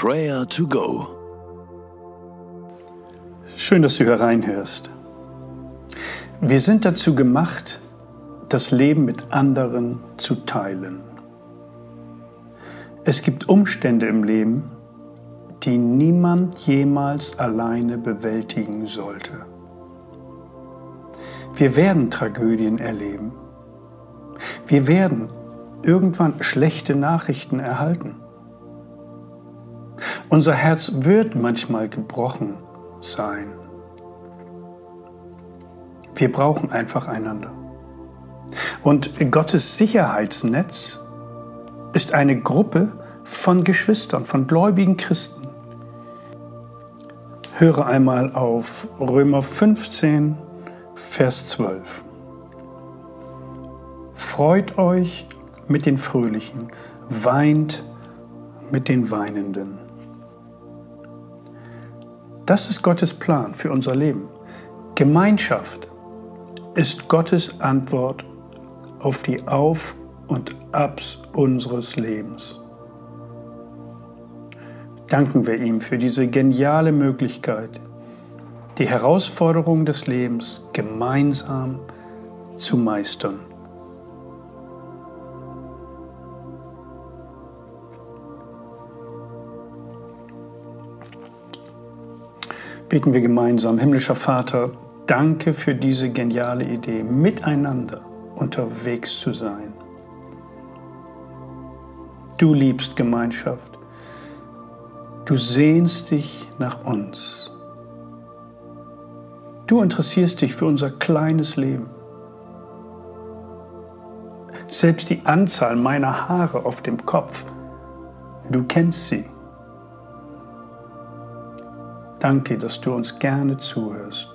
Prayer to Go. Schön, dass du hereinhörst. Wir sind dazu gemacht, das Leben mit anderen zu teilen. Es gibt Umstände im Leben, die niemand jemals alleine bewältigen sollte. Wir werden Tragödien erleben. Wir werden irgendwann schlechte Nachrichten erhalten. Unser Herz wird manchmal gebrochen sein. Wir brauchen einfach einander. Und Gottes Sicherheitsnetz ist eine Gruppe von Geschwistern, von gläubigen Christen. Höre einmal auf Römer 15, Vers 12. Freut euch mit den Fröhlichen, weint mit den Weinenden. Das ist Gottes Plan für unser Leben. Gemeinschaft ist Gottes Antwort auf die Auf- und Abs unseres Lebens. Danken wir ihm für diese geniale Möglichkeit, die Herausforderungen des Lebens gemeinsam zu meistern. Beten wir gemeinsam, himmlischer Vater, danke für diese geniale Idee, miteinander unterwegs zu sein. Du liebst Gemeinschaft. Du sehnst dich nach uns. Du interessierst dich für unser kleines Leben. Selbst die Anzahl meiner Haare auf dem Kopf, du kennst sie. Danke, dass du uns gerne zuhörst.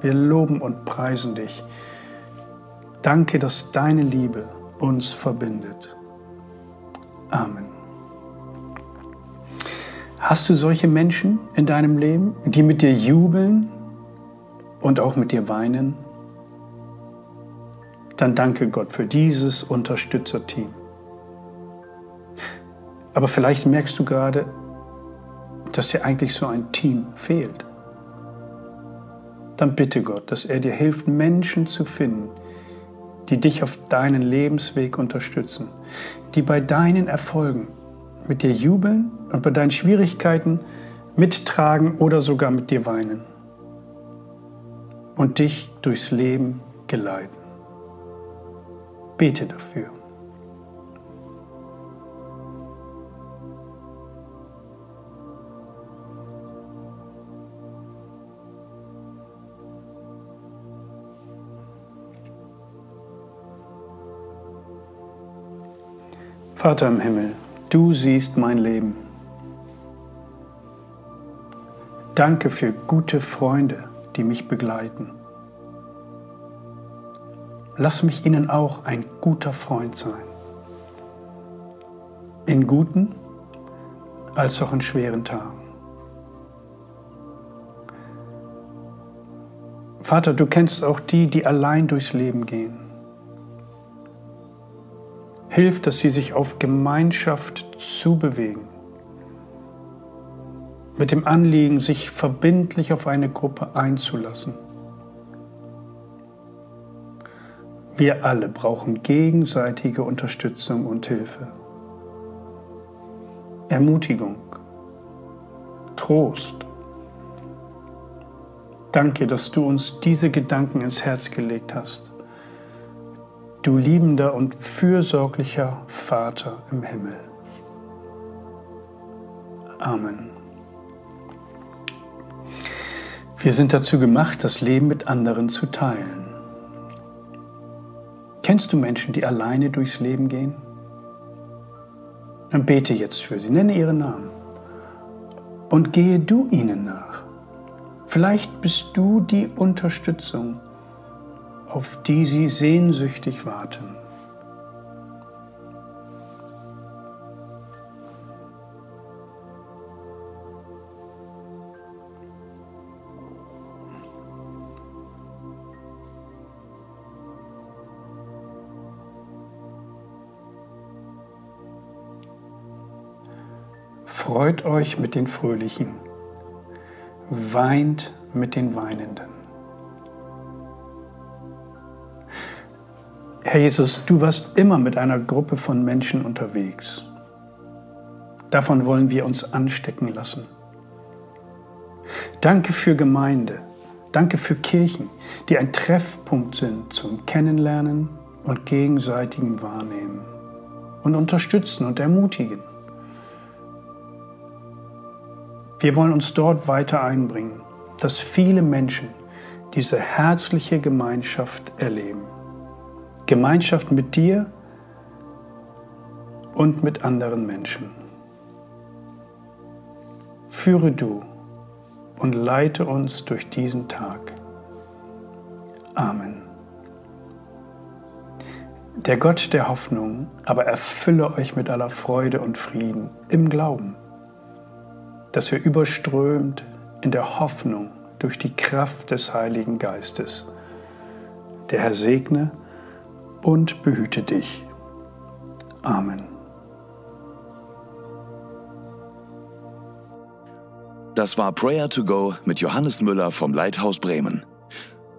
Wir loben und preisen dich. Danke, dass deine Liebe uns verbindet. Amen. Hast du solche Menschen in deinem Leben, die mit dir jubeln und auch mit dir weinen? Dann danke Gott für dieses Unterstützerteam. Aber vielleicht merkst du gerade, dass dir eigentlich so ein Team fehlt. Dann bitte Gott, dass er dir hilft, Menschen zu finden, die dich auf deinen Lebensweg unterstützen, die bei deinen Erfolgen mit dir jubeln und bei deinen Schwierigkeiten mittragen oder sogar mit dir weinen und dich durchs Leben geleiten. Bete dafür. Vater im Himmel, du siehst mein Leben. Danke für gute Freunde, die mich begleiten. Lass mich ihnen auch ein guter Freund sein. In guten als auch in schweren Tagen. Vater, du kennst auch die, die allein durchs Leben gehen. Hilf, dass sie sich auf Gemeinschaft zubewegen. Mit dem Anliegen, sich verbindlich auf eine Gruppe einzulassen. Wir alle brauchen gegenseitige Unterstützung und Hilfe. Ermutigung, Trost. Danke, dass du uns diese Gedanken ins Herz gelegt hast du liebender und fürsorglicher Vater im Himmel. Amen. Wir sind dazu gemacht, das Leben mit anderen zu teilen. Kennst du Menschen, die alleine durchs Leben gehen? Dann bete jetzt für sie, nenne ihre Namen und gehe du ihnen nach. Vielleicht bist du die Unterstützung, auf die sie sehnsüchtig warten. Freut euch mit den Fröhlichen, weint mit den Weinenden. Herr Jesus, du warst immer mit einer Gruppe von Menschen unterwegs. Davon wollen wir uns anstecken lassen. Danke für Gemeinde. Danke für Kirchen, die ein Treffpunkt sind zum Kennenlernen und gegenseitigem Wahrnehmen und unterstützen und ermutigen. Wir wollen uns dort weiter einbringen, dass viele Menschen diese herzliche Gemeinschaft erleben. Gemeinschaft mit dir und mit anderen Menschen. Führe du und leite uns durch diesen Tag. Amen. Der Gott der Hoffnung aber erfülle euch mit aller Freude und Frieden im Glauben, dass ihr überströmt in der Hoffnung durch die Kraft des Heiligen Geistes. Der Herr segne und behüte dich. Amen. Das war Prayer to Go mit Johannes Müller vom Leithaus Bremen.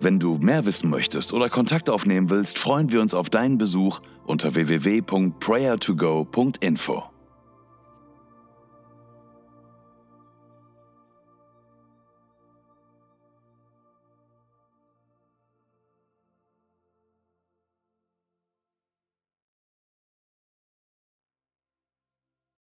Wenn du mehr wissen möchtest oder Kontakt aufnehmen willst, freuen wir uns auf deinen Besuch unter www.prayertogo.info.